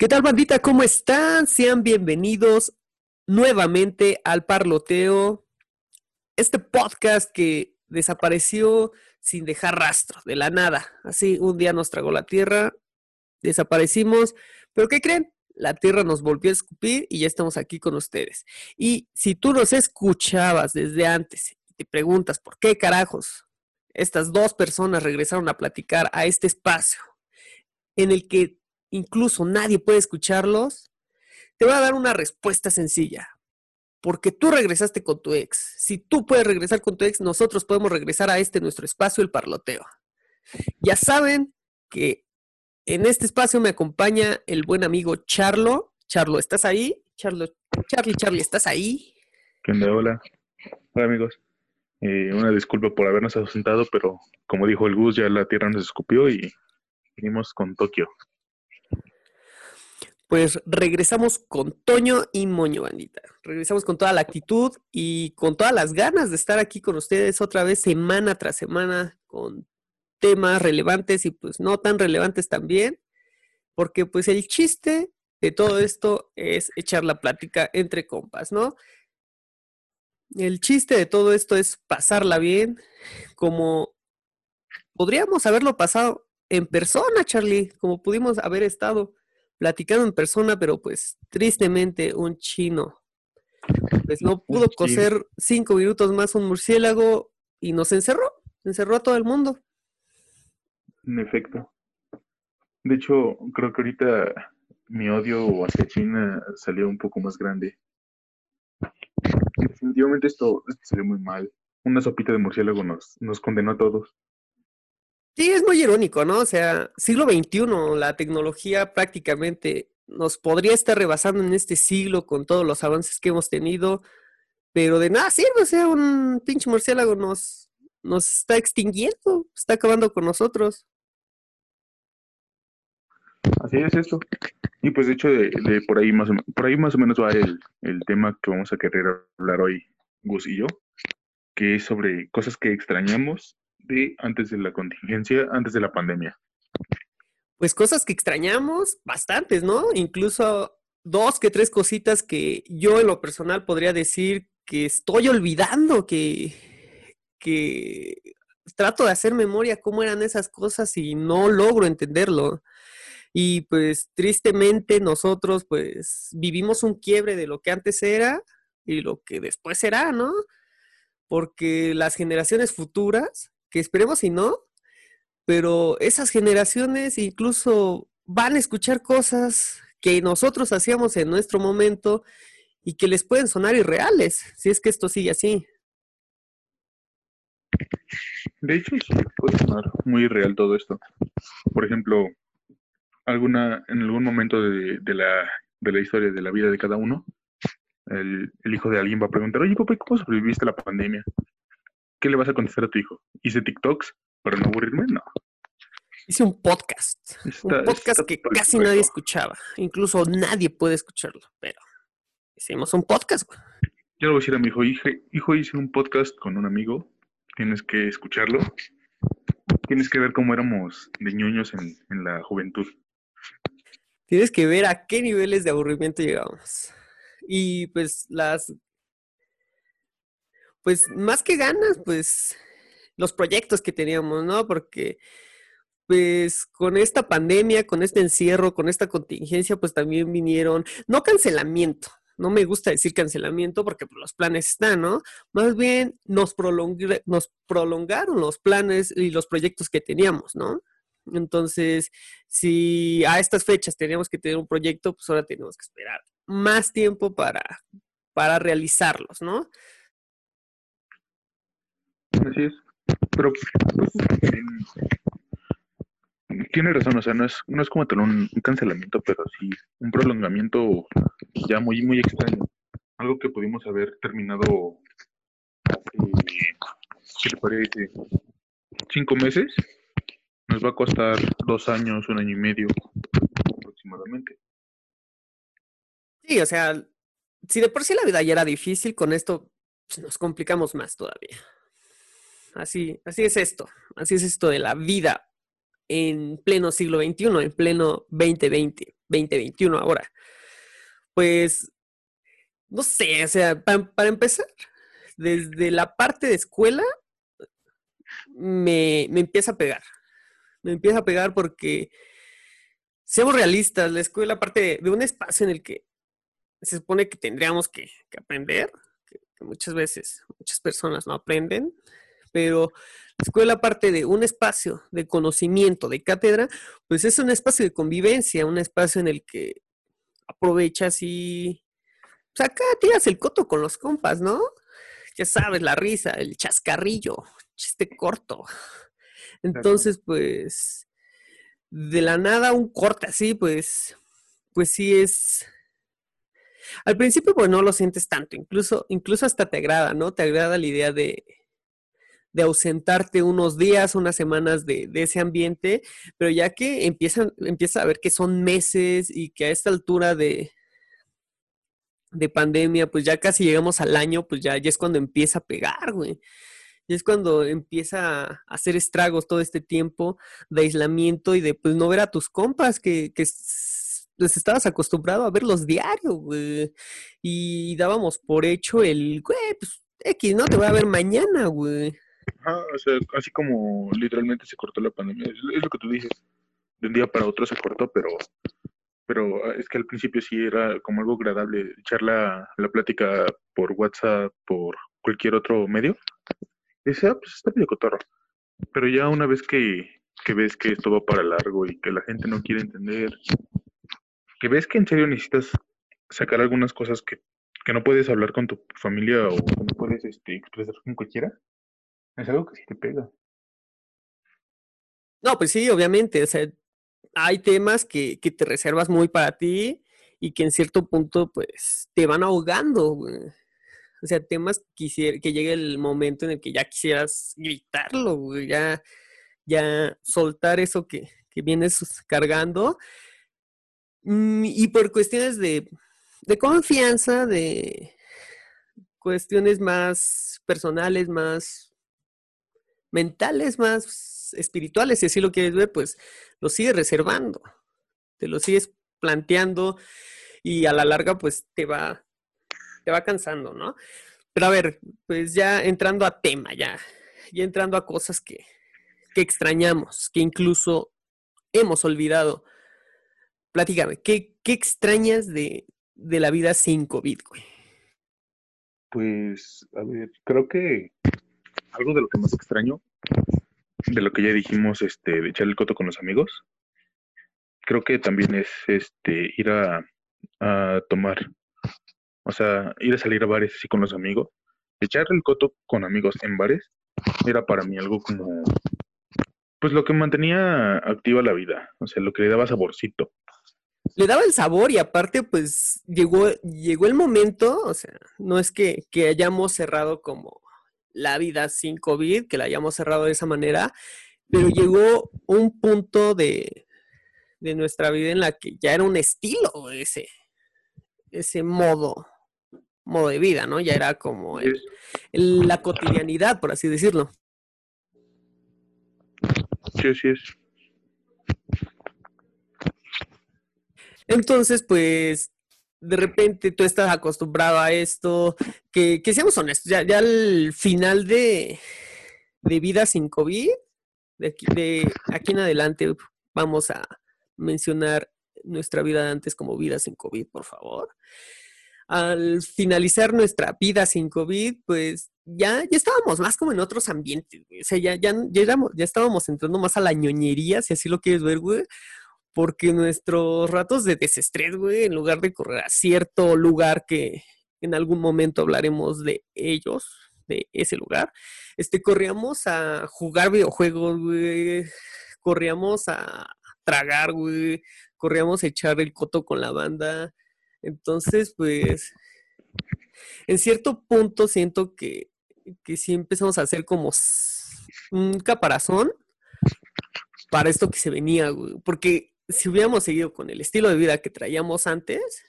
¿Qué tal, bandita? ¿Cómo están? Sean bienvenidos nuevamente al Parloteo, este podcast que desapareció sin dejar rastro, de la nada. Así, un día nos tragó la tierra, desaparecimos, pero ¿qué creen? La tierra nos volvió a escupir y ya estamos aquí con ustedes. Y si tú nos escuchabas desde antes y te preguntas por qué carajos estas dos personas regresaron a platicar a este espacio en el que incluso nadie puede escucharlos, te voy a dar una respuesta sencilla. Porque tú regresaste con tu ex. Si tú puedes regresar con tu ex, nosotros podemos regresar a este nuestro espacio, el parloteo. Ya saben que en este espacio me acompaña el buen amigo Charlo. Charlo, ¿estás ahí? Charlo, Charlie, Charlie, ¿estás ahí? ¿Qué onda? Hola. Hola amigos. Eh, una disculpa por habernos ausentado, pero como dijo el Gus, ya la tierra nos escupió y vinimos con Tokio pues regresamos con Toño y Moño, bandita. Regresamos con toda la actitud y con todas las ganas de estar aquí con ustedes otra vez semana tras semana con temas relevantes y pues no tan relevantes también, porque pues el chiste de todo esto es echar la plática entre compas, ¿no? El chiste de todo esto es pasarla bien, como podríamos haberlo pasado en persona, Charlie, como pudimos haber estado platicando en persona, pero pues tristemente un chino pues no pudo coser cinco minutos más un murciélago y nos encerró, encerró a todo el mundo. En efecto. De hecho, creo que ahorita mi odio hacia China salió un poco más grande. Definitivamente esto, esto salió muy mal. Una sopita de murciélago nos, nos condenó a todos. Sí, es muy irónico, ¿no? O sea, siglo XXI, la tecnología prácticamente nos podría estar rebasando en este siglo con todos los avances que hemos tenido, pero de nada sirve, o sea, un pinche murciélago nos, nos está extinguiendo, está acabando con nosotros. Así es esto. Y pues de hecho, de, por ahí más o, por ahí más o menos va el, el tema que vamos a querer hablar hoy, Gus y yo, que es sobre cosas que extrañamos antes de la contingencia, antes de la pandemia? Pues cosas que extrañamos, bastantes, ¿no? Incluso dos que tres cositas que yo en lo personal podría decir que estoy olvidando, que, que trato de hacer memoria cómo eran esas cosas y no logro entenderlo. Y pues tristemente nosotros pues vivimos un quiebre de lo que antes era y lo que después será, ¿no? Porque las generaciones futuras que esperemos y no, pero esas generaciones incluso van a escuchar cosas que nosotros hacíamos en nuestro momento y que les pueden sonar irreales, si es que esto sigue así. De hecho, sí, puede sonar muy irreal todo esto. Por ejemplo, alguna, en algún momento de, la, de la historia de la vida de cada uno, el, el, hijo de alguien va a preguntar, oye, papá, ¿cómo sobreviviste a la pandemia? ¿Qué le vas a contestar a tu hijo? ¿Hice TikToks para no aburrirme? No. Hice un podcast. un podcast que casi nadie escuchaba. Incluso nadie puede escucharlo, pero hicimos un podcast. Yo le voy a decir a mi hijo, hijo, hice un podcast con un amigo. Tienes que escucharlo. Tienes que ver cómo éramos de ñoños en, en la juventud. Tienes que ver a qué niveles de aburrimiento llegamos. Y pues las pues más que ganas, pues los proyectos que teníamos, ¿no? Porque pues con esta pandemia, con este encierro, con esta contingencia, pues también vinieron, no cancelamiento, no me gusta decir cancelamiento porque pues, los planes están, ¿no? Más bien nos, nos prolongaron los planes y los proyectos que teníamos, ¿no? Entonces, si a estas fechas teníamos que tener un proyecto, pues ahora tenemos que esperar más tiempo para, para realizarlos, ¿no? Así es. Pero pues, tiene razón, o sea, no es, no es como tener un, cancelamiento, pero sí un prolongamiento ya muy, muy extraño. Algo que pudimos haber terminado hace, ¿qué te parece? Cinco meses, nos va a costar dos años, un año y medio aproximadamente. Sí, o sea, si de por sí la vida ya era difícil, con esto nos complicamos más todavía. Así, así es esto, así es esto de la vida en pleno siglo XXI, en pleno 2020, 2021 ahora. Pues, no sé, o sea, para, empezar, desde la parte de escuela me, me empieza a pegar. Me empieza a pegar porque, seamos realistas, la escuela parte de, un espacio en el que se supone que tendríamos que, aprender, muchas veces muchas personas no aprenden, pero la escuela parte de un espacio de conocimiento, de cátedra, pues es un espacio de convivencia, un espacio en el que aprovechas y pues acá tiras el coto con los compas, ¿no? Ya sabes, la risa, el chascarrillo, chiste corto. Entonces, pues, de la nada un corte así, pues, pues sí es... Al principio, pues no lo sientes tanto, incluso, incluso hasta te agrada, ¿no? Te agrada la idea de, de ausentarte unos días, unas semanas de, de, ese ambiente, pero ya que empiezan, empieza a ver que son meses y que a esta altura de, de pandemia, pues ya casi llegamos al año, pues ya, ya es cuando empieza a pegar, güey. Y es cuando empieza a hacer estragos todo este tiempo de aislamiento y de pues no ver a tus compas que, que les estabas acostumbrado a verlos diario, güey. Y dábamos por hecho el, güey, pues X, ¿no? Te voy a ver mañana, güey. Ajá, o sea, así como literalmente se cortó la pandemia. Es, lo que tú dices. De un día para otro se cortó, pero pero ah, es que al principio sí era como algo agradable echar la, plática por WhatsApp, por cualquier otro medio. Decía, ah, pues está medio cotorro. Pero ya una vez que, que ves que esto va para largo y que la gente no quiere entender, que ves que en serio necesitas sacar algunas cosas que, que no puedes hablar con tu familia o no puedes este, expresar con cualquiera, es algo que sí te pega. No, pues sí, obviamente. O sea, hay temas que, que te reservas muy para ti y que en cierto punto, pues, te van ahogando. O sea, temas que, que llegue el momento en el que ya quisieras gritarlo, ya, ya soltar eso que, que vienes cargando. Mm, y por cuestiones de, de confianza, de cuestiones más personales, más mentales, más espirituales, si así lo quieres ver, pues lo sigues reservando, te lo sigues planteando y a la larga pues te va te va cansando, ¿no? Pero a ver, pues ya entrando a tema, ya, ya entrando a cosas que, que extrañamos, que incluso hemos olvidado. Platícame, ¿qué, qué extrañas de, de, la vida sin COVID, güey? Pues, a ver, creo que algo de lo que más extraño, de lo que ya dijimos, este, de echar el coto con los amigos, creo que también es este ir a, tomar o sea, ir a salir a bares así con los amigos, echar el coto con amigos en bares, era para mí algo como, pues lo que mantenía activa la vida, o sea, lo que le daba saborcito. Le daba el sabor y aparte, pues llegó, llegó el momento, o sea, no es que hayamos cerrado como la vida sin COVID, que la hayamos cerrado de esa manera, pero llegó un punto de, de nuestra vida en la que ya era un estilo ese, ese modo, modo de vida, ¿no? Ya era como la cotidianidad, por así decirlo. Sí, así es. Entonces, pues, de repente tú estás acostumbrado a esto, que, que seamos honestos, ya, ya al final de, de vida sin COVID, de aquí, de aquí en adelante vamos a mencionar nuestra vida antes como vida sin COVID, por favor al finalizar nuestra vida sin COVID, pues ya, ya estábamos más como en otros ambientes. O sea, ya, ya, ya, ya estábamos entrando más a la ñoñería, si así lo quieres ver, güey. Porque nuestros ratos de desestrés, güey, en lugar de correr a cierto lugar que en algún momento hablaremos de ellos, de ese lugar, este, corríamos a jugar videojuegos, güey. Corríamos a tragar, güey. Corríamos a echar el coto con la banda entonces, pues, en cierto punto siento que, que sí empezamos a hacer como un caparazón para esto que se venía, güey. Porque si hubiéramos seguido con el estilo de vida que traíamos antes,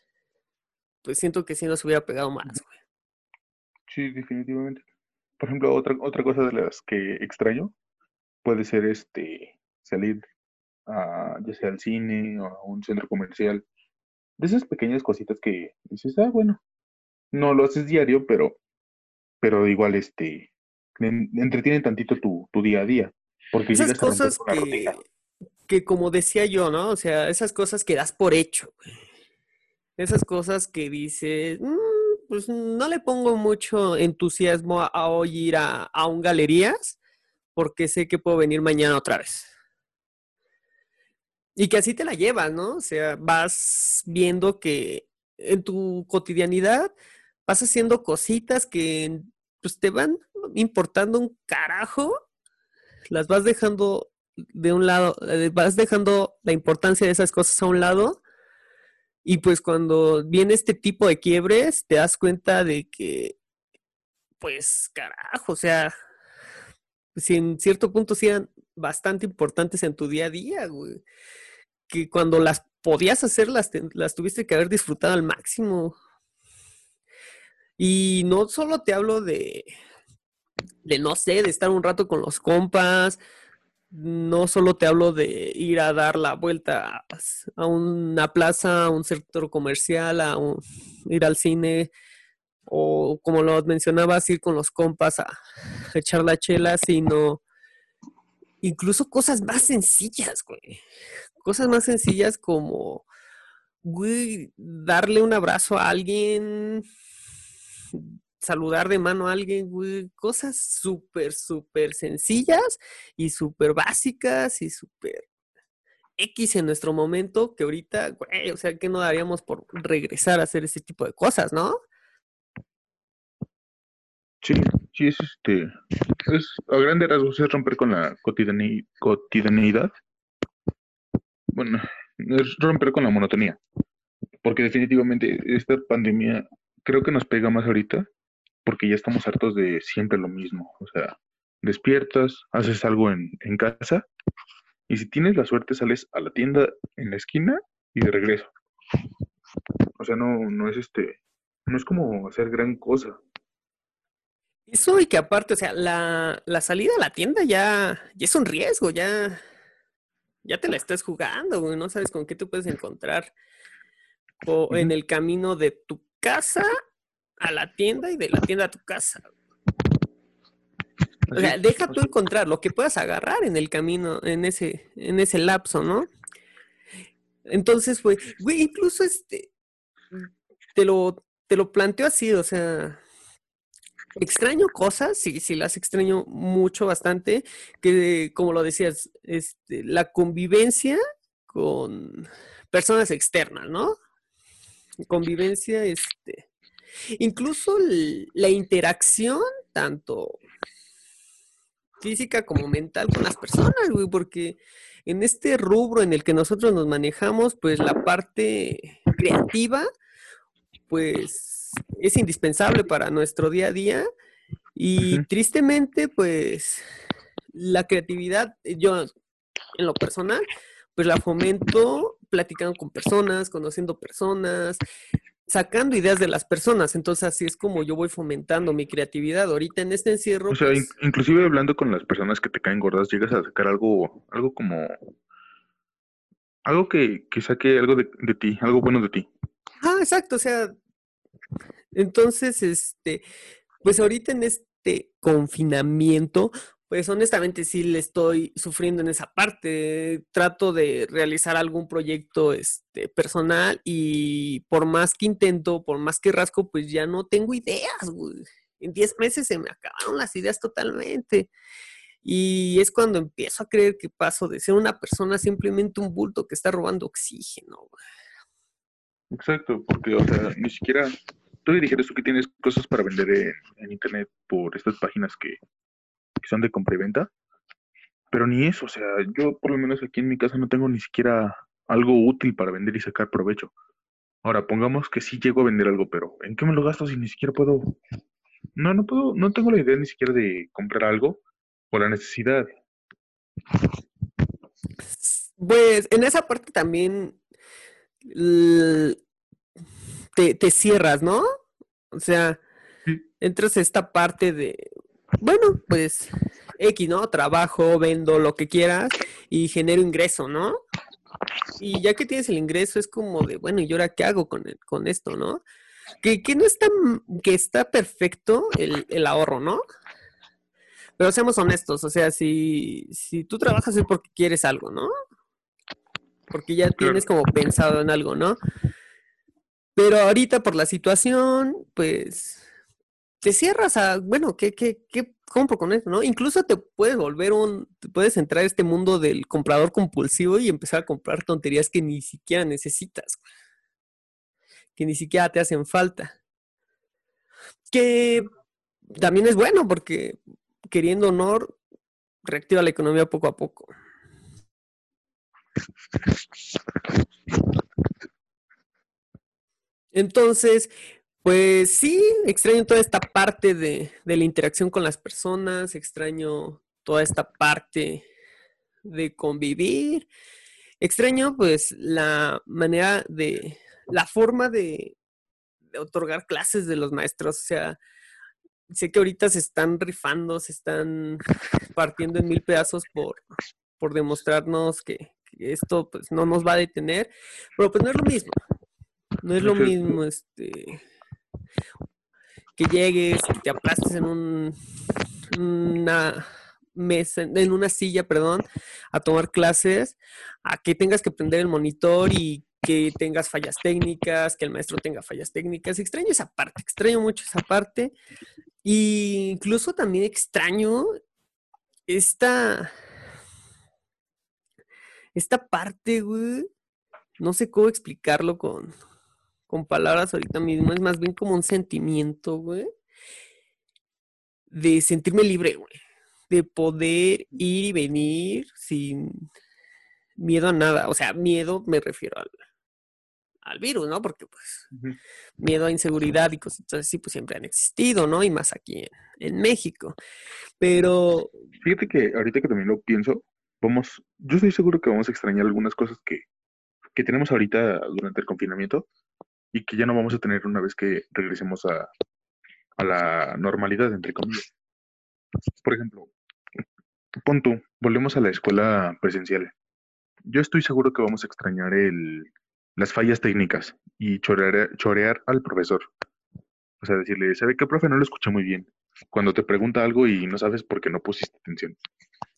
pues siento que sí nos hubiera pegado más, güey. Sí, definitivamente. Por ejemplo, otra, otra cosa de las que extraño puede ser este salir a, ya sea al cine o a un centro comercial. De esas pequeñas cositas que dices, ah, bueno, no lo haces diario, pero, pero igual este, entretienen tantito tu, tu día a día. Porque esas cosas que, que, como decía yo, ¿no? O sea, esas cosas que das por hecho. Esas cosas que dices, mm, pues no le pongo mucho entusiasmo a, a hoy ir a, a un galerías porque sé que puedo venir mañana otra vez. Y que así te la llevas, ¿no? O sea, vas viendo que en tu cotidianidad vas haciendo cositas que pues te van importando un carajo, las vas dejando de un lado, eh, vas dejando la importancia de esas cosas a un lado y pues cuando viene este tipo de quiebres te das cuenta de que pues carajo, o sea, si en cierto punto sean bastante importantes en tu día a día, güey. Que cuando las podías hacer, las, las tuviste que haber disfrutado al máximo. Y no solo te hablo de, de, no sé, de estar un rato con los compas, no solo te hablo de ir a dar la vuelta a una plaza, a un sector comercial, a ir al cine, o como lo mencionabas, ir con los compas a, echar la chela, sino incluso cosas más sencillas, güey. Cosas más sencillas como, darle un abrazo a alguien, saludar de mano a alguien, güey. Cosas súper, súper sencillas y súper básicas y súper X en nuestro momento que ahorita, o sea, que no daríamos por regresar a hacer ese tipo de cosas, ¿no? Sí, sí, es este. Es, a grandes rasgos es romper con la cotidianidad. Bueno, es romper con la monotonía. Porque definitivamente esta pandemia creo que nos pega más ahorita porque ya estamos hartos de siempre lo mismo. O sea, despiertas, haces algo en, en casa y si tienes la suerte sales a la tienda en la esquina y de regreso. O sea, no, no es este, no es como hacer gran cosa. Eso y que aparte, o sea, la, salida a la tienda ya, ya es un riesgo, ya, ya te la estás jugando, güey, no sabes con qué te puedes encontrar o en el camino de tu casa a la tienda y de la tienda a tu casa. O sea, deja tú encontrar lo que puedas agarrar en el camino, en ese, en ese lapso, ¿no? Entonces, güey, güey, incluso este, te lo, te lo planteo así, o sea, extraño cosas, sí, sí las extraño mucho, bastante, que como lo decías, este, la convivencia con personas externas, ¿no? Convivencia, este, incluso la interacción, tanto física como mental con las personas, güey, porque en este rubro en el que nosotros nos manejamos, pues la parte creativa, pues es indispensable para nuestro día a día y tristemente, pues la creatividad, yo en lo personal, pues la fomento platicando con personas, conociendo personas, sacando ideas de las personas. Entonces así es como yo voy fomentando mi creatividad. Ahorita en este encierro. O sea, pues inclusive hablando con las personas que te caen gordas, llegas a sacar algo, algo como algo que, que saque algo de, de ti, algo bueno de ti. Ah, exacto. O sea, entonces, este, pues ahorita en este confinamiento, pues honestamente sí le estoy sufriendo en esa parte. Trato de realizar algún proyecto este, personal y por más que intento, por más que rasco, pues ya no tengo ideas, güey. En 10 meses se me acabaron las ideas totalmente. Y es cuando empiezo a creer que paso de ser una persona simplemente un bulto que está robando oxígeno. Exacto, porque, o sea, ni siquiera tú dijeras tú que tienes cosas para vender en, internet por estas páginas que, son de compra y venta, pero ni eso, o sea, yo por lo menos aquí en mi casa no tengo ni siquiera algo útil para vender y sacar provecho. Ahora, pongamos que sí llego a vender algo, pero ¿en qué me lo gasto si ni siquiera puedo? No, no puedo, no tengo la idea ni siquiera de comprar algo por la necesidad. Pues en esa parte también te, cierras, ¿no? O sea, entras a esta parte de, bueno, pues X, ¿no? Trabajo, vendo lo que quieras y genero ingreso, ¿no? Y ya que tienes el ingreso es como de, bueno, ¿y ahora qué hago con, con esto, no? Que, que no está, que está perfecto el, el ahorro, ¿no? Pero seamos honestos, o sea, si, si tú trabajas es porque quieres algo, ¿no? Porque ya tienes como pensado en algo, ¿no? Pero ahorita por la situación, pues te cierras a, bueno, ¿qué, qué, qué compro con eso, no? Incluso te puedes volver un, puedes entrar a este mundo del comprador compulsivo y empezar a comprar tonterías que ni siquiera necesitas, que ni siquiera te hacen falta. Que también es bueno porque queriendo honor reactiva la economía poco a poco. Entonces, pues sí, extraño toda esta parte de, de, la interacción con las personas, extraño toda esta parte de convivir, extraño pues la manera de, la forma de, de otorgar clases de los maestros, o sea, sé que ahorita se están rifando, se están partiendo en mil pedazos por, por demostrarnos que, que, esto pues no nos va a detener, pero pues no es lo mismo. No es lo mismo este que llegues, que te aplastes en un una mesa, en una silla, perdón, a tomar clases, a que tengas que prender el monitor y que tengas fallas técnicas, que el maestro tenga fallas técnicas. Extraño esa parte, extraño mucho esa parte. Y incluso también extraño esta, esta parte, güey. No sé cómo explicarlo con, con palabras ahorita mismo. Es más bien como un sentimiento, güey. De sentirme libre, güey. De poder ir y venir sin miedo a nada. O sea, miedo me refiero al, al virus, ¿no? Porque pues uh -huh. miedo a inseguridad y cositas así pues siempre han existido, ¿no? Y más aquí en, en, México. Pero... Fíjate que ahorita que también lo pienso, vamos, yo estoy seguro que vamos a extrañar algunas cosas que, que tenemos ahorita durante el confinamiento y que ya no vamos a tener una vez que regresemos a, a la normalidad, entre comillas. Por ejemplo, pon tú, volvemos a la escuela presencial. Yo estoy seguro que vamos a extrañar el, las fallas técnicas y chorear, chorear al profesor. O sea, decirle, ¿sabe qué, profe? No lo escuché muy bien. Cuando te pregunta algo y no sabes por qué no pusiste atención.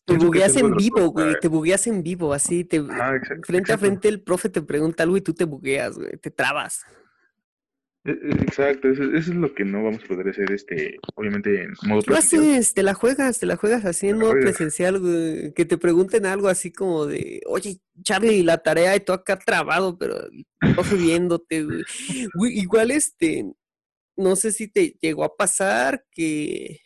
Te bugueas en vivo, güey. Te bugueas en vivo, así. Te, ah, exacto, frente exacto. a frente el profe te pregunta algo y tú te bugueas, güey. Te trabas. E, exacto, eso, eso, es lo que no vamos a poder hacer, este, obviamente en modo ¿Qué haces? Te la juegas, te la juegas así en modo presencial, güey. Que te pregunten algo así como de, oye, Charlie, la tarea y tú acá trabado, pero no viéndote, güey. güey. Igual, este, no sé si te llegó a pasar que,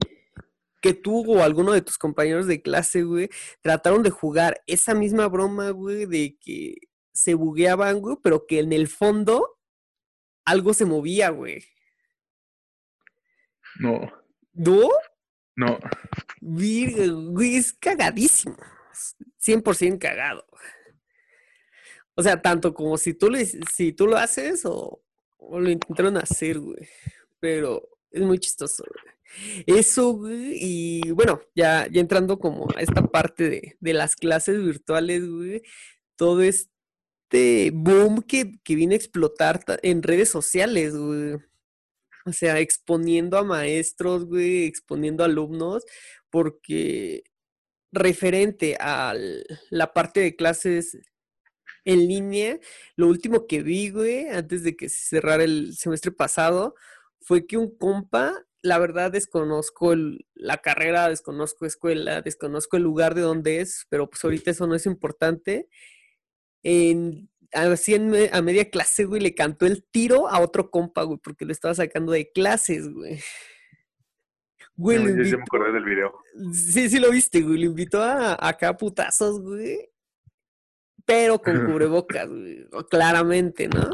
que tú o alguno de tus compañeros de clase, güey, trataron de jugar esa misma broma, güey, de que se bugueaban, güey, pero que en el fondo algo se movía, güey. No. ¿No? No. Virga, güey, es cagadísimo. 100% cagado. O sea, tanto como si tú lo, si tú lo haces o, o lo intentaron hacer, güey. Pero es muy chistoso, güey. Eso, güey, y bueno, ya, ya entrando como a esta parte de, de las clases virtuales, güey, todo es este boom que, que viene a explotar en redes sociales, güey. O sea, exponiendo a maestros, güey, exponiendo alumnos, porque referente a la parte de clases en línea, lo último que vi, güey, antes de que se cerrara el semestre pasado, fue que un compa, la verdad desconozco la carrera, desconozco escuela, desconozco el lugar de donde es, pero pues ahorita eso no es importante en, así en, a media clase, güey, le cantó el tiro a otro compa, güey, porque lo estaba sacando de clases, güey. Güey, no, invitó, yo me acordé del video. Sí, sí lo viste, güey. Lo invitó a, a acá putazos, güey. Pero con cubrebocas, güey. Claramente, ¿no?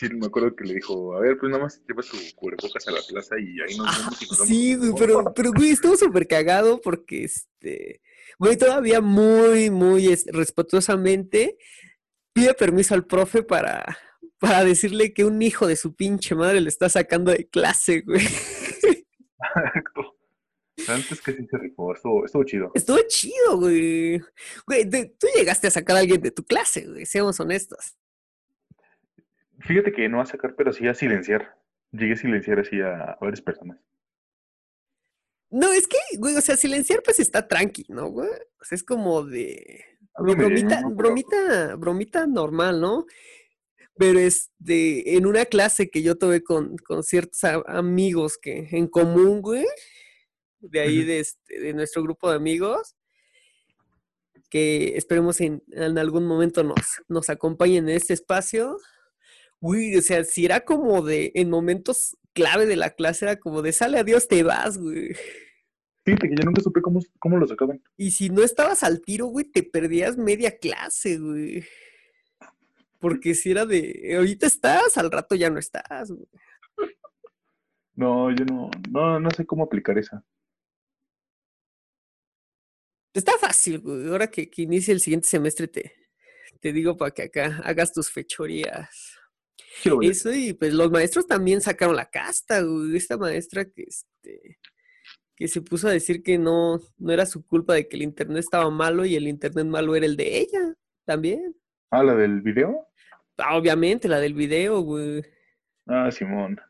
Sí, me acuerdo que le dijo, a ver, pues nada más llevas tu cubrebocas a la plaza y ahí nos vemos. Y nos sí, güey, pero, pero, güey, estuvo súper cagado porque, este, güey, todavía muy, muy respetuosamente pide permiso al profe para, para decirle que un hijo de su pinche madre le está sacando de clase, güey. Exacto. Antes que sí se rifó, estuvo, estuvo chido. Estuvo chido, güey. Güey, tú llegaste a sacar a alguien de tu clase, güey, seamos honestos. Fíjate que no a sacar, pero sí a silenciar. Llegué a silenciar así a, a varias personas. No, es que, güey, o sea, silenciar pues está tranqui, ¿no, güey? O sea, es como de... Bromita, bromita, bromita normal, ¿no? Pero este, en una clase que yo tuve con, con ciertos a- amigos que en común, güey, de ahí de, este, de nuestro grupo de amigos, que esperemos en, en algún momento nos, nos acompañen en este espacio. Güey, o sea, si era como de, en momentos clave de la clase, era como de sale adiós, te vas, güey. Fíjate que yo nunca supe cómo, cómo lo sacaban. Y si no estabas al tiro, güey, te perdías media clase, güey. Porque si era de, ahorita estás, al rato ya no estás, güey. No, yo no, no, no sé cómo aplicar esa. Está fácil, güey. Ahora que, que inicie el siguiente semestre te, te digo para que acá hagas tus fechorías. Eso y pues los maestros también sacaron la casta, güey. Esta maestra que este que se puso a decir que no, no era su culpa de que el internet estaba malo y el internet malo era el de ella también. Ah, la del video. Ah, Obviamente, la del video, güey. Ah, Simón.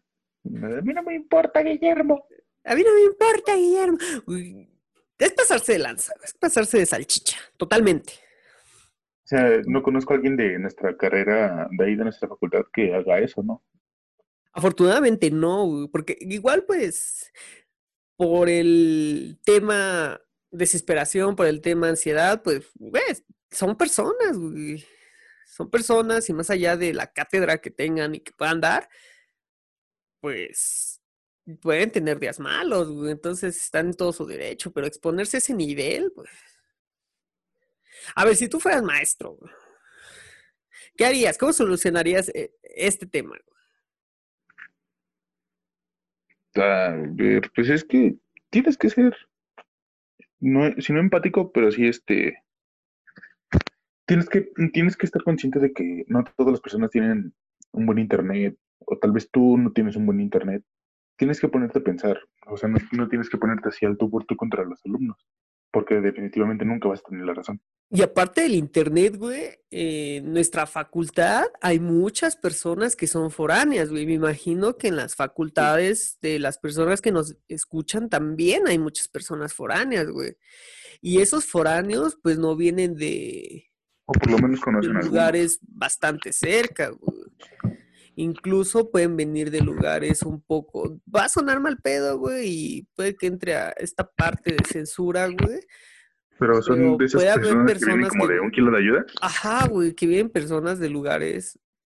A mí no me importa, Guillermo. A mí no me importa, Guillermo. Es pasarse de lanza, es pasarse de salchicha, totalmente. Sea, no conozco a alguien de nuestra carrera, de ahí de nuestra facultad, que haga eso, ¿no? Afortunadamente no, porque igual pues por el tema desesperación, por el tema ansiedad, pues güey, son personas, güey. Son personas y más allá de la cátedra que tengan y que puedan dar, pues pueden tener días malos, güey. Entonces están en todo su derecho, pero exponerse a ese nivel, pues. A ver, si tú fueras maestro, ¿qué harías? ¿Cómo solucionarías eh, este tema? A ver, pues es que tienes que ser, no, si no empático, pero sí este, tienes que, tienes que estar consciente de que no todas las personas tienen un buen internet, o tal vez tú no tienes un buen internet. Tienes que ponerte a pensar, o sea, no, no tienes que ponerte así al tú por tú contra los alumnos, porque definitivamente nunca vas a tener la razón. Y aparte del internet, güey, en nuestra facultad hay muchas personas que son foráneas, güey. Me imagino que en las facultades de las personas que nos escuchan también hay muchas personas foráneas, güey. Y esos foráneos, pues no vienen de, O por lo menos de conocen algunos. lugares bastante cerca, güey. Incluso pueden venir de lugares un poco. Va a sonar mal pedo, güey, y puede que entre a esta parte de censura, güey. Pero son pero de esas puede haber personas, que vienen como que de un kilo de ayuda. Ajá, güey, que vienen personas de lugares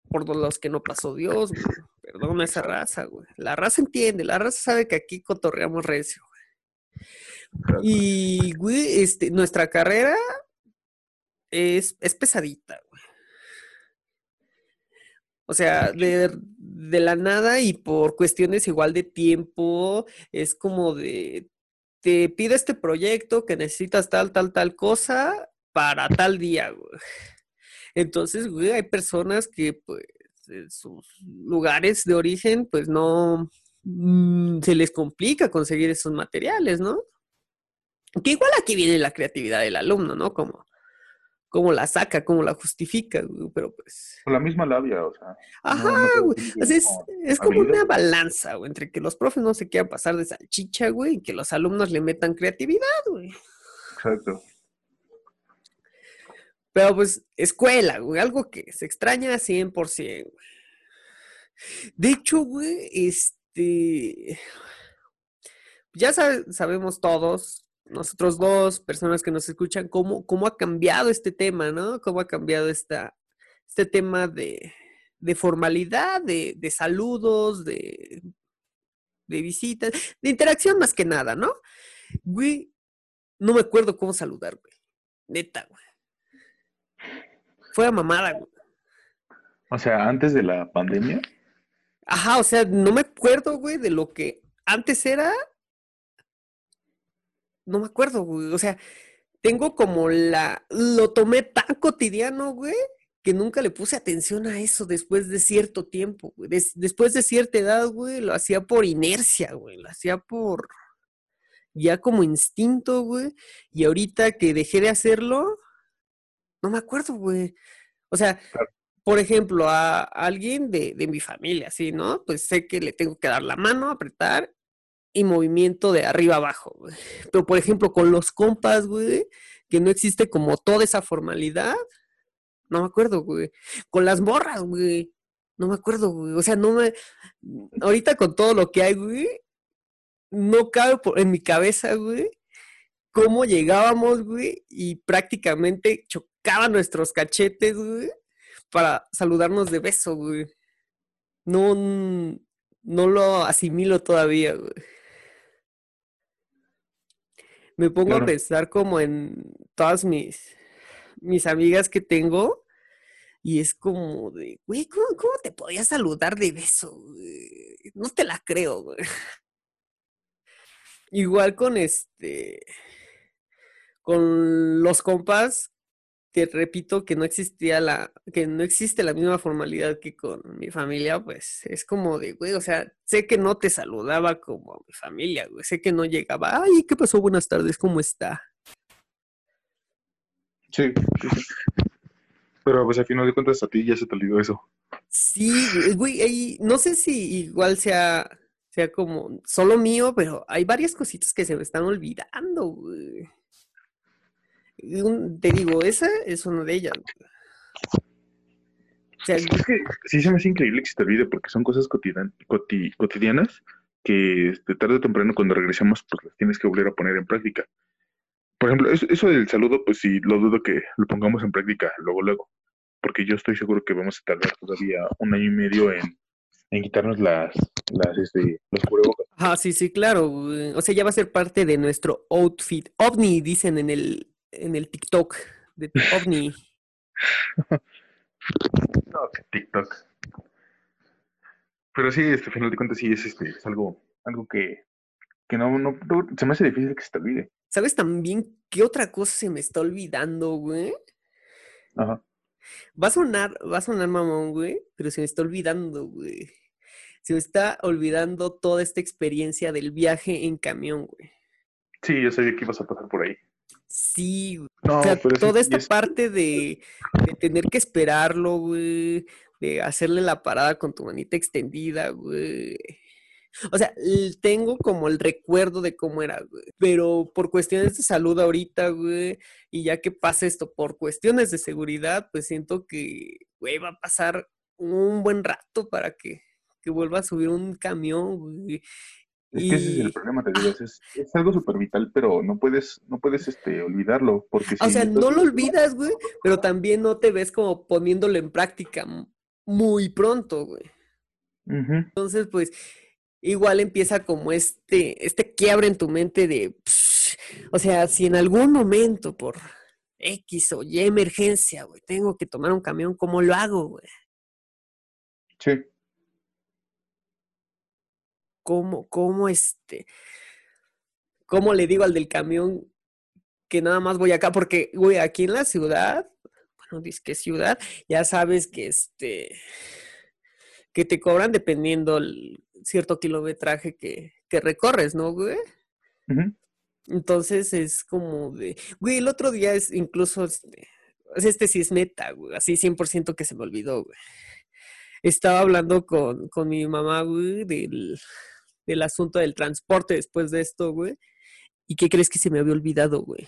por los que no pasó Dios, güey. Perdona esa raza, güey. La raza entiende, la raza sabe que aquí cotorreamos recio, güey. Y, güey, este, nuestra carrera es, es pesadita, güey. O sea, de, de la nada y por cuestiones igual de tiempo, es como de, te pido este proyecto que necesitas tal, tal, tal cosa para tal día, güey. Entonces, güey, hay personas que, pues, en sus lugares de origen, pues no mm, se les complica conseguir esos materiales, ¿no? Que igual aquí viene la creatividad del alumno, ¿no? Como, cómo la saca, cómo la justifica, güey, pero pues. Con la misma labia, o sea. no- Ajá, no güey. que O sea, es, como es como una balanza, güey, entre que los profes no se quieran pasar de salchicha, güey, y que los alumnos le metan creatividad, güey. Exacto. Pero pues, escuela, güey, algo que se extraña 100%, güey. De hecho, güey, este. Ya sabe- sabemos todos, nosotros dos, personas que nos escuchan, cómo, cómo ha cambiado este tema, ¿no? Cómo ha cambiado esta, este tema de, de formalidad, de, de saludos, de, de visitas, de interacción más que nada, ¿no? Güey, no me acuerdo cómo saludar, güey. Neta, güey. Fue a mamada, güey. O sea, antes de la pandemia, Ajá, o sea, no me acuerdo, güey, de lo que antes era. No me acuerdo, güey. O sea, tengo como la. Lo tomé tan cotidiano, güey, que nunca le puse atención a eso después de cierto tiempo, güey. Des- después de cierta edad, güey, lo hacía por inercia, güey. Lo hacía por. ya como instinto, güey. Y ahorita que dejé de hacerlo, no me acuerdo, güey. O sea, por ejemplo, a alguien de, de mi familia, ¿sí, no? Pues sé que le tengo que dar la mano, apretar y movimiento de arriba abajo, güey. Pero, por ejemplo, con los compas, güey, que no existe como toda esa formalidad, no me acuerdo, güey. Con las morras, güey. No me acuerdo, güey. O sea, no me. Ahorita con todo lo que hay, güey, no cabe en mi cabeza, güey, cómo llegábamos, güey, y prácticamente chocaban nuestros cachetes, güey, para saludarnos de beso, güey. No, no lo asimilo todavía, güey. Me pongo a pensar como en todas mis, mis amigas que tengo y es como de, güey, ¿cómo, ¿cómo, te podías saludar de beso? Güey? No te la creo, güey. Igual con este, con los compas, te repito que no existía la, que no existe la misma formalidad que con mi familia, pues es como de, güey, o sea, sé que no te saludaba como a mi familia, güey, sé que no llegaba, ay, ¿qué pasó? Buenas tardes, ¿cómo está? Sí, Pero pues al final de cuentas a ti ya se te olvidó eso. Sí, güey, no sé si igual sea sea como solo mío, pero hay varias cositas que se me están olvidando, güey. Te digo, esa es una de ellas. O sea, es que sí se me hace increíble que se te olvide porque son cosas cotidianas que este, tarde o temprano cuando regresemos pues las tienes que volver a poner en práctica. Por ejemplo, eso, del saludo, pues sí, lo dudo que lo pongamos en práctica luego, luego, porque yo estoy seguro que vamos a tardar todavía un año y medio en en quitarnos las, las este, los cubrebocas. Ah, sí, sí, claro. O sea, ya va a ser parte de nuestro outfit. OVNI, dicen en el, en el TikTok de OVNI. no, que TikTok. Pero sí, este final de cuentas sí es este, es algo, algo que, que no, no, se me hace difícil que se te olvide. ¿Sabes también qué otra cosa se me está olvidando, güey? Ajá. Va a sonar, va a sonar mamón, güey, pero se me está olvidando, güey se me está olvidando toda esta experiencia del viaje en camión, güey. Sí, yo sabía que ibas a pasar por ahí. Sí, o sea, toda esta parte de, de, tener que esperarlo, güey, de hacerle la parada con tu manita extendida, güey. O sea, tengo como el recuerdo de cómo era, güey. Pero por cuestiones de salud ahorita, güey, y ya que pasa esto por cuestiones de seguridad, pues siento que, güey, va a pasar un buen rato para que que vuelva a subir un camión, güey. Es que ese es el problema, te digo, es, algo súper vital, pero no puedes, no puedes este, olvidarlo, porque O sea, no lo olvidas, güey, pero también no te ves como poniéndolo en práctica muy pronto, güey. Entonces, pues, igual empieza como este, este quiebre en tu mente de, o sea, si en algún momento por X o Y emergencia, güey, tengo que tomar un camión, ¿cómo lo hago, güey? Sí cómo, cómo este, cómo le digo al del camión que nada más voy acá, porque, güey, aquí en la ciudad, bueno, dice que ciudad, ya sabes que este, que te cobran dependiendo el cierto kilometraje que, que recorres, ¿no, güey? Entonces es como de, güey, el otro día es incluso, este, este sí es neta, güey, así 100% que se me olvidó, güey. Estaba hablando con, con mi mamá, güey, del, del asunto del transporte después de esto, güey. ¿Y qué crees que se me había olvidado, güey?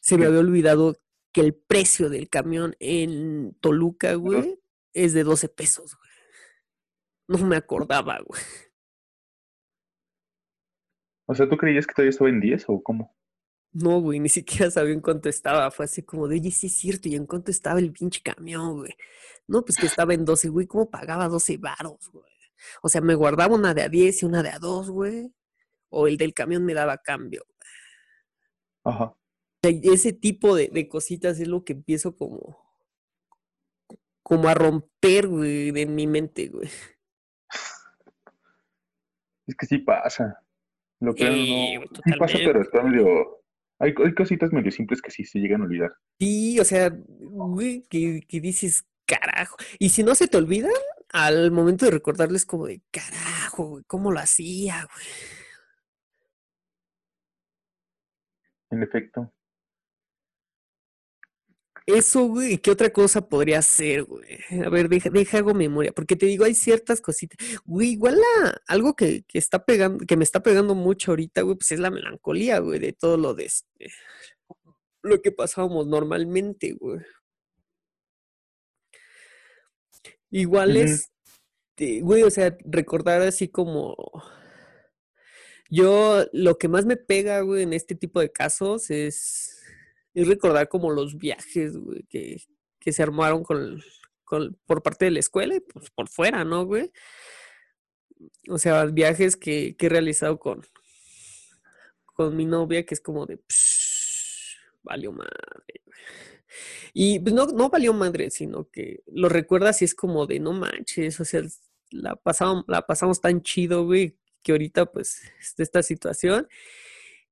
Se me había olvidado que el precio del camión en Toluca, güey, es de 12 pesos, güey. No me acordaba, güey. O sea, ¿tú creías que todavía estaba en 10 o cómo? No, güey, ni siquiera sabía en cuánto estaba. Fue así como de, oye, sí es cierto, ¿y en cuánto estaba el pinche camión, güey? No, pues que estaba en 12, güey, ¿cómo pagaba 12 varos, güey? O sea, me guardaba una de a 10 y una de a 2, güey. O el del camión me daba cambio. Ajá. Ese tipo de, de cositas es lo que empiezo como, como a romper, güey, en mi mente, güey. Es que sí pasa. Lo que no, sí pasa, pero está medio... Hay, hay, cositas medio simples que sí se llegan a olvidar. Sí, o sea, güey, que, que dices, carajo. Y si no se te olvidan, al momento de recordarles como de, carajo, güey, ¿cómo lo hacía, güey? en efecto. Eso, güey, ¿qué otra cosa podría ser, güey? A ver, deja, deja hago memoria, porque te digo, hay ciertas cositas. Güey, igual la, algo que, que está pegando, que me está pegando mucho ahorita, güey, pues es la melancolía, güey, de todo lo de este, lo que pasábamos normalmente, güey. Igual es, güey, o sea, recordar así como yo lo que más me pega, güey, en este tipo de casos es, es recordar como los viajes, güey, que, que se armaron con, con, por parte de la escuela y pues por fuera, ¿no, güey? O sea, viajes que, que he realizado con, con mi novia, que es como de, psh, valió madre. Y pues no, no valió madre, sino que lo recuerdas y es como de, no manches, o sea, la pasamos, la pasamos tan chido, güey, que ahorita pues está esta situación.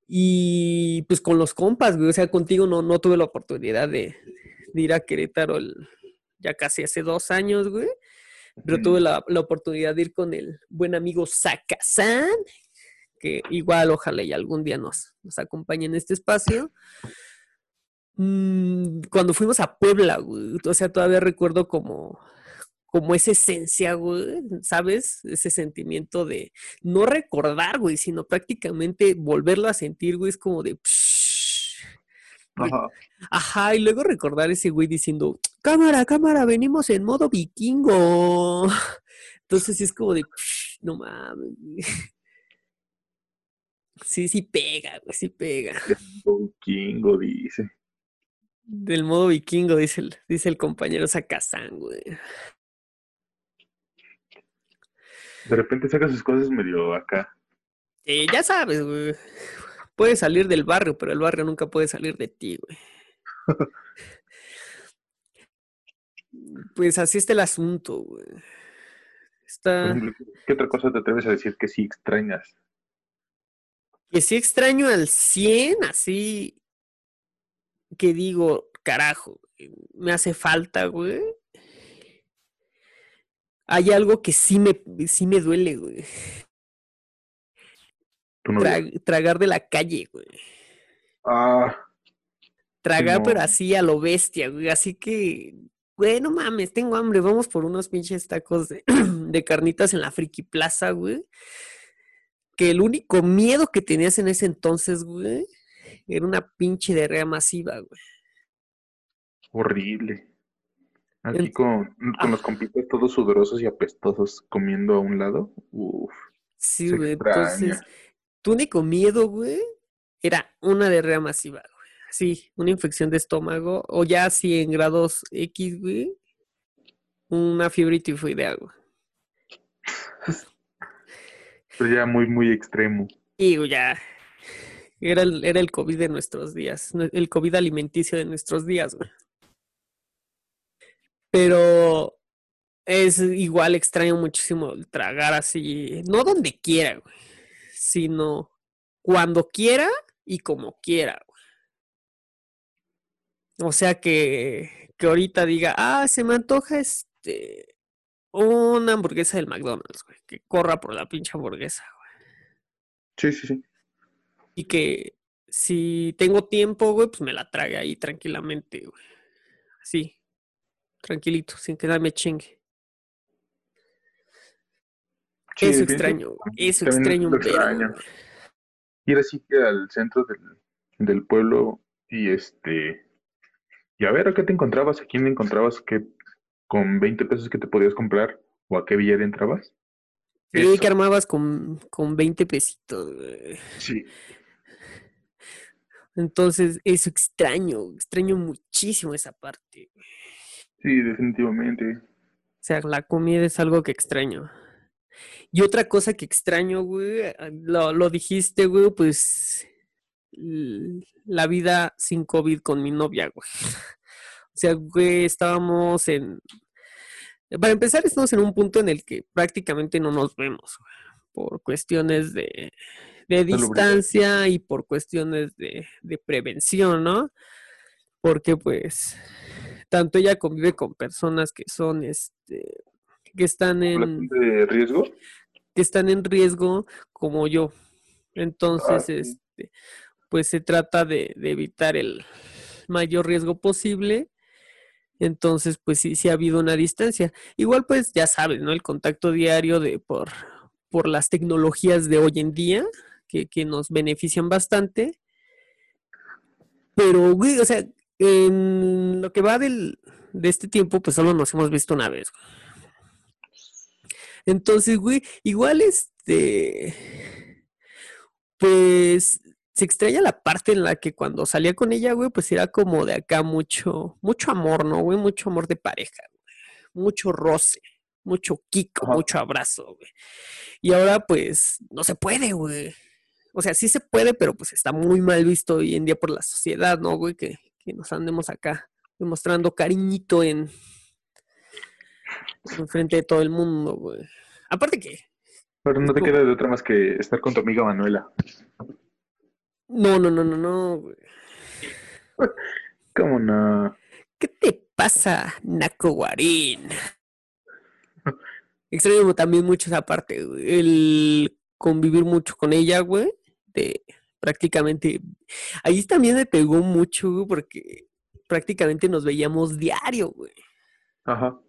Y pues con los compas, güey, o sea, contigo no, no tuve la oportunidad de, ir a Querétaro ya casi hace dos años, güey. Pero tuve la, oportunidad de ir con el buen amigo Sakasan, que igual ojalá y algún día nos, nos acompañe en este espacio. Mm, cuando fuimos a Puebla, güey, o sea, todavía recuerdo como como esa esencia, güey, ¿sabes? Ese sentimiento de no recordar, güey, sino prácticamente volverlo a sentir, güey, es como de... Ajá. Ajá, y luego recordar ese güey diciendo, cámara, cámara, venimos en modo vikingo. Entonces es como de, no mames. Sí, sí pega, güey, sí pega. Vikingo, dice. Del modo vikingo, dice el, dice el compañero Sakazan, güey. De repente saca sus cosas medio acá. Eh, ya sabes, güey. Puedes salir del barrio, pero el barrio nunca puede salir de ti, güey. pues así está el asunto, güey. Está... ¿Qué otra cosa te atreves a decir que sí extrañas? Que sí extraño al 100, así que digo, carajo, me hace falta, güey hay algo que sí me, sí me duele, güey. tragar de la calle, güey. Ah. Tragar, pero así a lo bestia, güey. Así que, güey, no mames, tengo hambre. Vamos por unos pinches tacos de, de carnitas en la Friki Plaza, güey. Que el único miedo que tenías en ese entonces, güey, era una pinche diarrea masiva, güey. Horrible. Aquí con, con los compitas todos sudorosos y apestosos comiendo a un lado. Uf. Sí, güey. Entonces, tu único miedo, güey, era una diarrea masiva, güey. Sí, una infección de estómago. O ya así en grados X, güey. Una fiebre tifoidea, güey. Pero ya muy, muy extremo. Y ya. Era el, era el COVID de nuestros días. El COVID alimenticio de nuestros días, güey. Pero es igual extraño muchísimo tragar así, no donde quiera, güey, sino cuando quiera y como quiera, güey. O sea que, que ahorita diga, ah, se me antoja este una hamburguesa del McDonald's, güey, que corra por la pinche hamburguesa, güey. Sí, sí, sí. Y que si tengo tiempo, güey, pues me la trague ahí tranquilamente, güey. Sí, tranquilito, sin que nadie me chingue. eso extraño, eso extraño un extraño. Ir así que al centro del, del, pueblo y este y a ver a qué te encontrabas, a quién encontrabas que con 20 pesos que te podías comprar o a qué billete entrabas. Sí, que armabas con, con 20 pesitos. Sí. Entonces, eso extraño, extraño muchísimo esa parte. Sí, definitivamente. O sea, la comida es algo que extraño. Y otra cosa que extraño, güey, ah, lo, lo dijiste, güey, pues la vida sin COVID con mi novia, güey. O sea, güey, estábamos en... Para empezar, estamos en un punto en el que prácticamente no nos vemos, güey, por cuestiones de, de distancia y por cuestiones de, de prevención, ¿no? Porque pues tanto ella convive con personas que son, este, que están en... ¿De riesgo? Que están en riesgo como yo. Entonces, ah, este, pues se trata de, de evitar el mayor riesgo posible. Entonces, pues sí, sí ha habido una distancia. Igual, pues ya sabes, ¿no? El contacto diario de por, por las tecnologías de hoy en día, que, que nos benefician bastante. Pero, güey, o sea, en lo que va del, de este tiempo, pues solo nos hemos visto una vez. Entonces, güey, igual este, pues se extraña la parte en la que cuando salía con ella, güey, pues era como de acá mucho, mucho amor, ¿no, güey? Mucho amor de pareja, güey. Mucho roce, mucho kiko, Ajá. mucho abrazo, güey. Y ahora, pues, no se puede, güey. O sea, sí se puede, pero pues está muy mal visto hoy en día por la sociedad, ¿no, güey? Que, que nos andemos acá demostrando cariñito en, en frente de todo el mundo, güey. Aparte que, Pero no te queda de otra más que estar con tu amiga Manuela. no, no, no, no, no, güey. ¿Cómo no? ¿Qué te pasa, Naco Guarín? Extraño también mucho esa parte, güey, el convivir mucho con ella, güey, de prácticamente... Ahí también me pegó mucho, porque prácticamente nos veíamos diario, güey. Ajá.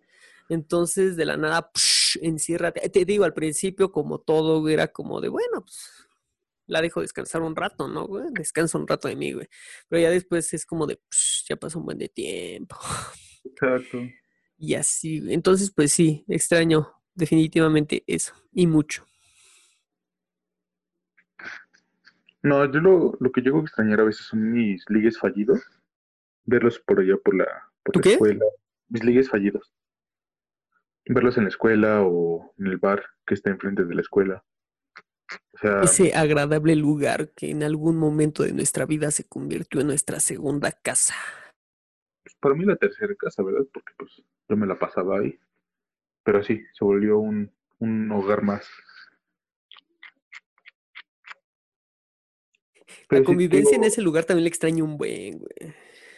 Entonces, de la nada, psh, enciérrate. Te digo, al principio, como todo, güey, era como de, bueno, pues la dejo descansar un rato, ¿no, güey? Descansa un rato de mí, güey. Pero ya después es como de, psh, ya pasó un buen de tiempo. Exacto. Y así, entonces, pues sí, extraño definitivamente eso. Y mucho. No, yo lo, lo que llego a extrañar a veces son mis ligues fallidos. Verlos por allá por la, por ¿Tu la qué? escuela. Mis ligues fallidos. Verlos en la escuela o en el bar que está enfrente de la escuela. O sea, Ese agradable lugar que en algún momento de nuestra vida se convirtió en nuestra segunda casa. pues, para mí la tercera casa, ¿verdad? Porque pues yo me la pasaba ahí. Pero sí, se volvió un, un hogar más. La convivencia en ese lugar también le extraño un buen, güey.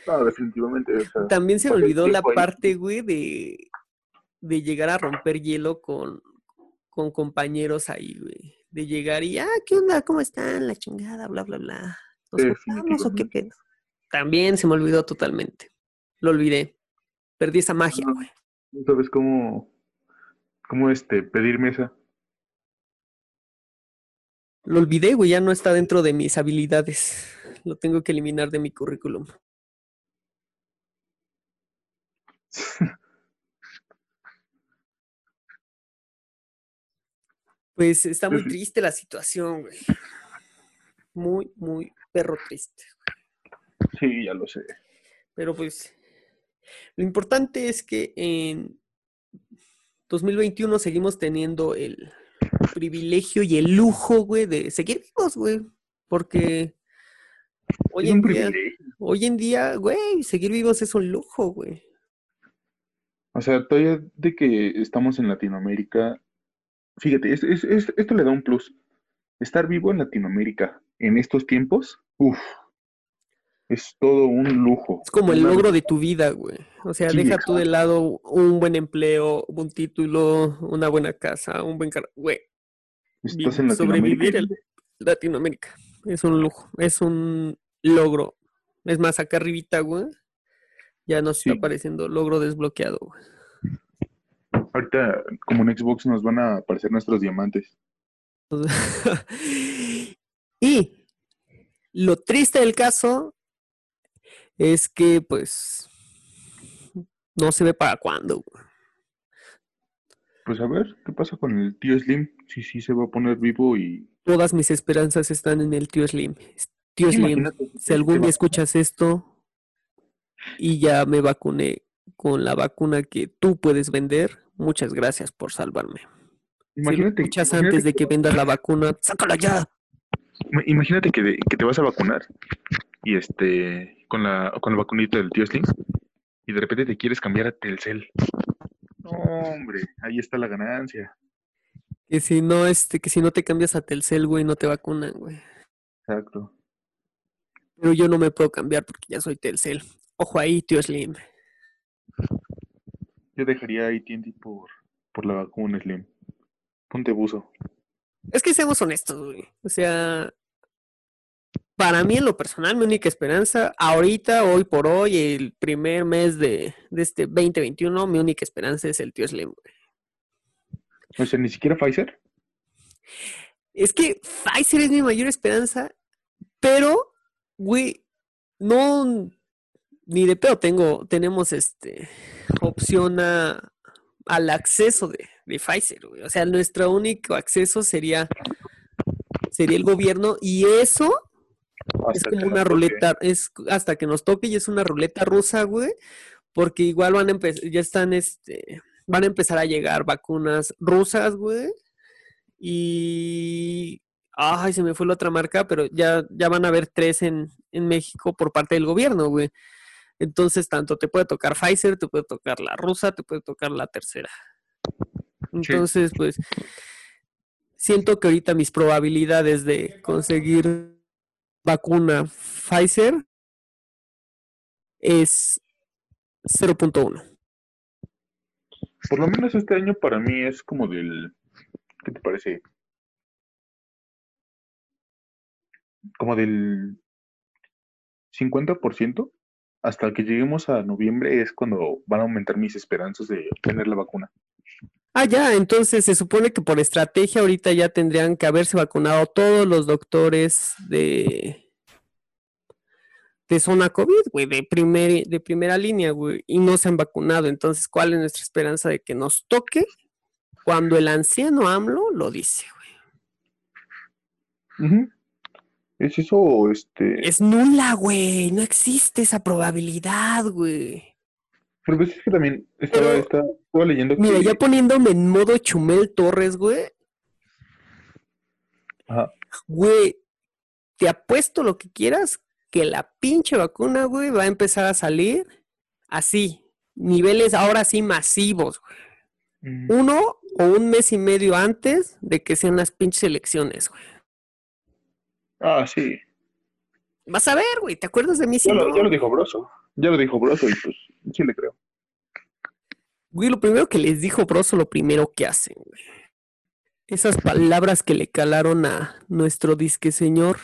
No, definitivamente. O sea, También se me olvidó la parte, güey, de, de llegar a romper hielo con, con compañeros ahí, güey. De llegar y, ah, ¿qué onda? ¿Cómo están? La chingada, bla, bla, bla. ¿Nos juntamos o qué pedo? También se me olvidó totalmente. Lo olvidé. Perdí esa magia, güey. ¿No sabes cómo, cómo este, pedir mesa? Lo olvidé, güey, ya no está dentro de mis habilidades. Lo tengo que eliminar de mi currículum. Pues está muy triste la situación, güey. Muy, muy perro triste. Sí, ya lo sé. Pero pues lo importante es que en 2021 seguimos teniendo el privilegio y el lujo, güey, de seguir vivos, güey. Porque hoy en día, hoy en día, güey, seguir vivos es un lujo, güey. O sea, todavía de que estamos en Latinoamérica, fíjate, es- es- es- esto le da un plus. Estar vivo en Latinoamérica en estos tiempos, uff, es todo un lujo. Es como el logro de tu vida, güey. O sea, Sí, deja tú de lado un buen empleo, un título, una buena casa, un buen carro. Güey, Estás en Latinoamérica. sobrevivir en Latinoamérica es un lujo, es un logro. Es más, acá arribita, güey, ya nos está apareciendo logro desbloqueado, güey. Ahorita, como en Xbox, nos van a aparecer nuestros diamantes. y lo triste del caso es que, pues, no se ve para cuándo. Pues a ver, ¿qué pasa con el tío Slim? Si sí se va a poner vivo y... Todas mis esperanzas están en el tío Slim. Tío Slim, Imagínate, si algún día escuchas esto y ya me vacuné con la vacuna que tú puedes vender, muchas gracias por salvarme. Si lo Imagínate, escuchas imagínate antes de que- vendas la vacuna, sácala ya. Ima- Imagínate que, que te vas a vacunar y este con la con la vacunita del tío Slim y de repente te quieres cambiar a Telcel. No, hombre, ahí está la ganancia. Que si no, este, que si no te cambias a Telcel, güey, no te vacunan, güey. Exacto. Pero yo no me puedo cambiar porque ya soy Telcel. Ojo ahí, tío Slim. Yo dejaría AT&T por por la vacuna Slim. Ponte buzo. Es que seamos honestos, güey. O sea, para mí en lo personal, mi única esperanza, ahorita, hoy por hoy, el primer mes de, de este 2021, mi única esperanza es el tío Slim. O sea, ni siquiera Pfizer. Es que Pfizer es mi mayor esperanza, pero, güey, no, ni de pedo tengo, tenemos este, opción a, al acceso de, de Pfizer, güey. O sea, nuestro único acceso sería, sería el gobierno y eso es como una toque. ruleta, es hasta que nos toque y es una ruleta rusa, güey, porque igual van a empezar, ya están, este, van a empezar a llegar vacunas rusas, güey, y, ay, se me fue la otra marca, pero ya, ya van a haber tres en, en México por parte del gobierno, güey. Entonces, tanto te puede tocar Pfizer, te puede tocar la rusa, te puede tocar la tercera. Entonces, pues, siento que ahorita mis probabilidades de conseguir vacuna Pfizer es 0.1. Por lo menos este año para mí es como del, ¿qué te parece? Como del 50%. Hasta que lleguemos a noviembre es cuando van a aumentar mis esperanzas de obtener la vacuna. Ah, ya, entonces se supone que por estrategia ahorita ya tendrían que haberse vacunado todos los doctores de, de zona COVID, güey, de, primer, de primera línea, güey, y no se han vacunado. Entonces, ¿cuál es nuestra esperanza de que nos toque cuando el anciano AMLO lo dice, güey? ¿Es eso este? Es nula, güey, no existe esa probabilidad, güey. Pero pues es que también estaba, Pero- estaba, estaba leyendo Mira, que... ya poniéndome en modo Chumel Torres, güey, Ajá. Güey, te apuesto lo que quieras que la pinche vacuna, güey, va a empezar a salir así, niveles ahora sí masivos, güey. Mm, Uno o un mes y medio antes de que sean las pinches elecciones, güey. Ah, sí. Vas a ver, güey, ¿te acuerdas de mí? Si Ya lo, ya lo dijo Broso. Ya lo dijo Broso y pues sí le creo. Güey, lo primero que les dijo Broso, lo primero que hacen, güey. Esas palabras que le calaron a nuestro disque señor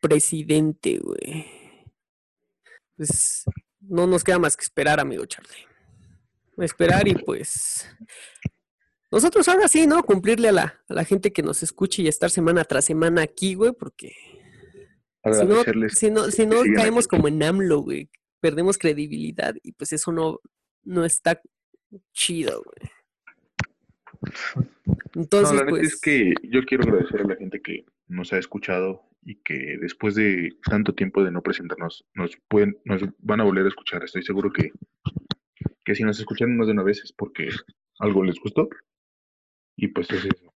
presidente, güey. Pues no nos queda más que esperar, amigo Charlie. Esperar y pues. Nosotros ahora sí, ¿no? Cumplirle a la, a la gente que nos escuche y estar semana tras semana aquí, güey, porque si no, si no, si caemos aquí. como en AMLO, güey. Perdemos credibilidad y pues eso no, no está chido, güey. No, Entonces, la neta pues, es que yo quiero agradecer a la gente que nos ha escuchado y que después de tanto tiempo de no presentarnos, nos pueden, nos van a volver a escuchar. Estoy seguro que, que si nos escucharon más de una vez es porque algo les gustó. Y pues es eso.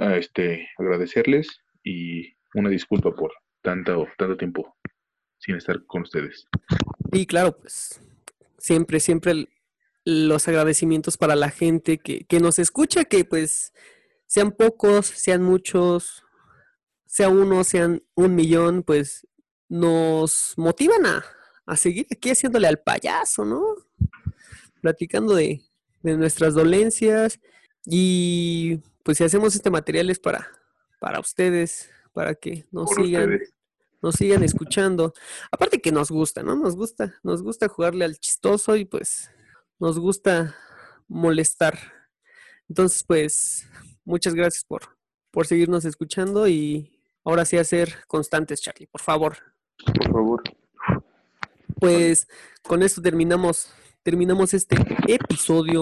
A este, agradecerles y una disculpa por tanto, tanto tiempo sin estar con ustedes. y claro, pues, siempre, siempre el- los agradecimientos para la gente que, que nos escucha, que pues sean pocos, sean muchos, sea uno, sean un millón, pues nos motivan a, a seguir aquí haciéndole al payaso, ¿no? Platicando de, de nuestras dolencias y pues si hacemos este material es para, para ustedes, para que nos Por sigan ustedes. Nos sigan escuchando. Aparte que nos gusta, ¿no? Nos gusta, nos gusta jugarle al chistoso y pues nos gusta molestar. Entonces, pues, muchas gracias por, por seguirnos escuchando y ahora sí a ser constantes, Charlie, por favor. Por favor. Pues con esto terminamos, terminamos este episodio.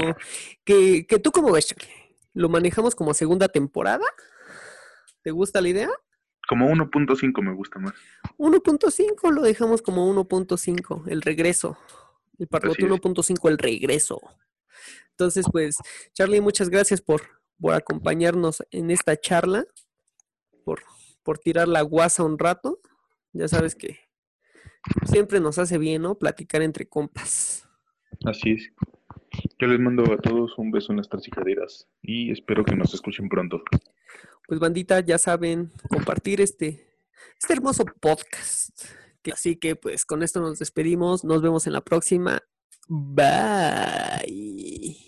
Que, que tú cómo ves, Charlie? ¿Lo manejamos como segunda temporada? ¿Te gusta la idea? Como 1.5 me gusta más. 1.5 lo dejamos como 1.5, el regreso. El parlote es. 1.5, el regreso. Entonces, pues, Charlie, muchas gracias por, por acompañarnos en esta charla, por, por tirar la guasa un rato. Ya sabes que siempre nos hace bien, ¿no? Platicar entre compas. Así es. Yo les mando a todos un beso en las tracijaderas y espero que nos escuchen pronto. Pues, bandita, ya saben, compartir este, este hermoso podcast. Así que, pues, con esto nos despedimos. Nos vemos en la próxima. Bye.